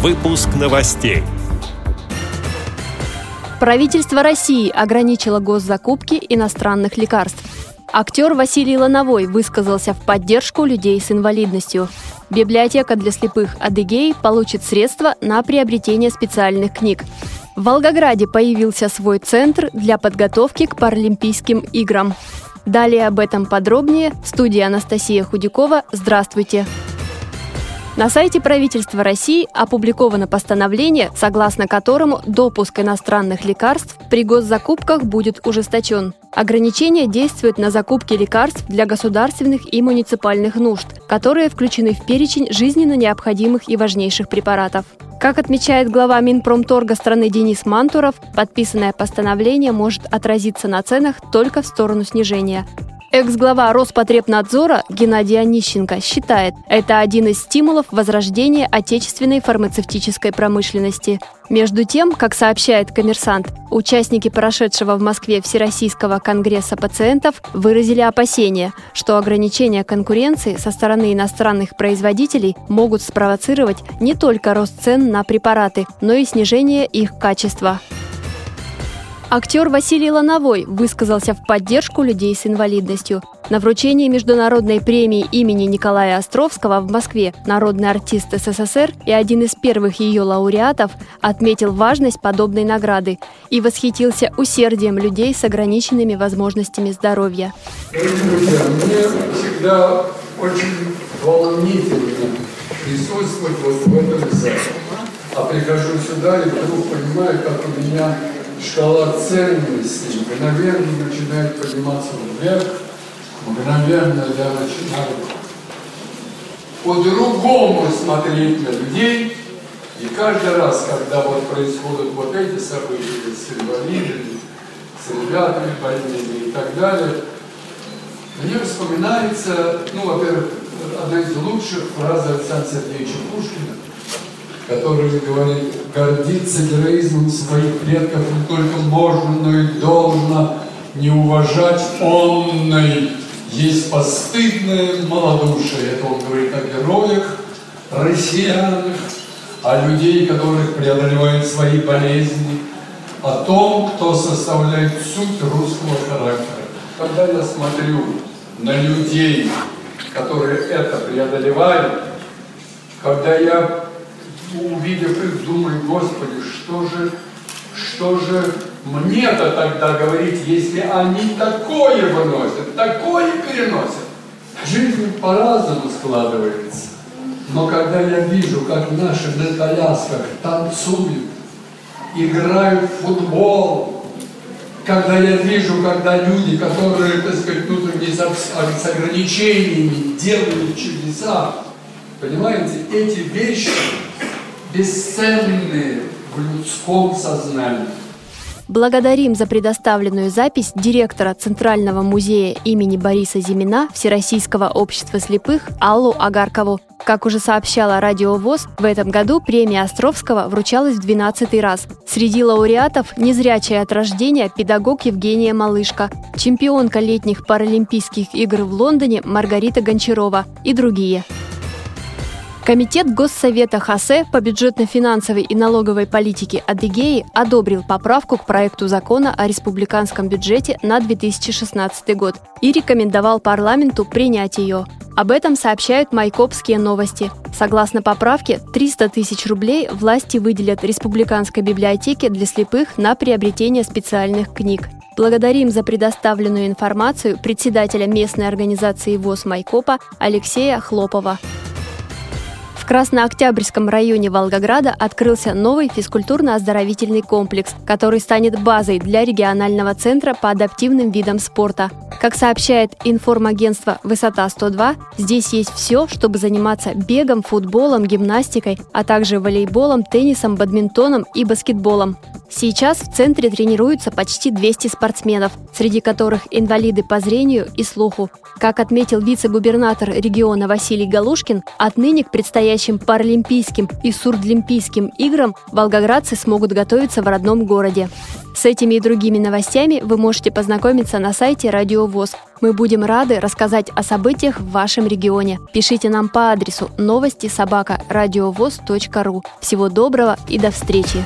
Выпуск новостей. Правительство России ограничило госзакупки иностранных лекарств. Актер Василий Лановой высказался в поддержку людей с инвалидностью. Библиотека для слепых Адыгей получит средства на приобретение специальных книг. В Волгограде появился свой центр для подготовки к Паралимпийским играм. Далее об этом подробнее. Студия Анастасия Худякова. Здравствуйте! На сайте правительства России опубликовано постановление, согласно которому допуск иностранных лекарств при госзакупках будет ужесточен. Ограничения действуют на закупки лекарств для государственных и муниципальных нужд, которые включены в перечень жизненно необходимых и важнейших препаратов. Как отмечает глава Минпромторга страны Денис Мантуров, подписанное постановление может отразиться на ценах только в сторону снижения. Экс-глава Роспотребнадзора Геннадий Онищенко считает, это один из стимулов возрождения отечественной фармацевтической промышленности. Между тем, как сообщает коммерсант, участники прошедшего в Москве Всероссийского конгресса пациентов выразили опасения, что ограничения конкуренции со стороны иностранных производителей могут спровоцировать не только рост цен на препараты, но и снижение их качества. Актер Василий Лановой высказался в поддержку людей с инвалидностью. На вручении международной премии имени Николая Островского в Москве народный артист СССР и один из первых ее лауреатов отметил важность подобной награды и восхитился усердием людей с ограниченными возможностями здоровья. Друзья, мне всегда очень волнительно присутствовать вот в этом зале. А прихожу сюда и вдруг понимаю, как у меня шкала ценностей мгновенно начинает подниматься вверх, мгновенно я начинаю по-другому смотреть на людей, и каждый раз, когда вот происходят вот эти события с инвалидами, с ребятами больными и так далее, мне вспоминается, ну, во-первых, одна из лучших фраз Александра Сергеевича Пушкина – который говорит, гордиться героизмом своих предков не только можно, но и должно не уважать онной. Есть постыдное малодушие. Это он говорит о героях, россиянах, о людей, которых преодолевают свои болезни, о том, кто составляет суть русского характера. Когда я смотрю на людей, которые это преодолевают, когда я увидев их, думаю, Господи, что же, что же мне-то тогда говорить, если они такое выносят, такое переносят? Жизнь по-разному складывается. Но когда я вижу, как наши на колясках танцуют, играют в футбол, когда я вижу, когда люди, которые, так сказать, внутренне с ограничениями делают чудеса, понимаете, эти вещи бесценные в людском сознании. Благодарим за предоставленную запись директора Центрального музея имени Бориса Зимина Всероссийского общества слепых Аллу Агаркову. Как уже сообщала Радио ВОЗ, в этом году премия Островского вручалась в 12 раз. Среди лауреатов незрячая от рождения педагог Евгения Малышка, чемпионка летних Паралимпийских игр в Лондоне Маргарита Гончарова и другие – Комитет Госсовета ХАСЕ по бюджетно-финансовой и налоговой политике Адыгеи одобрил поправку к проекту закона о республиканском бюджете на 2016 год и рекомендовал парламенту принять ее. Об этом сообщают майкопские новости. Согласно поправке, 300 тысяч рублей власти выделят Республиканской библиотеке для слепых на приобретение специальных книг. Благодарим за предоставленную информацию председателя местной организации ВОЗ Майкопа Алексея Хлопова. Краснооктябрьском районе Волгограда открылся новый физкультурно-оздоровительный комплекс, который станет базой для регионального центра по адаптивным видам спорта. Как сообщает информагентство «Высота-102», здесь есть все, чтобы заниматься бегом, футболом, гимнастикой, а также волейболом, теннисом, бадминтоном и баскетболом. Сейчас в центре тренируются почти 200 спортсменов, среди которых инвалиды по зрению и слуху. Как отметил вице-губернатор региона Василий Галушкин, отныне к предстоящим Паралимпийским и Сурдлимпийским играм волгоградцы смогут готовиться в родном городе. С этими и другими новостями вы можете познакомиться на сайте Радио ВОЗ. Мы будем рады рассказать о событиях в вашем регионе. Пишите нам по адресу новости собака ру. Всего доброго и до встречи!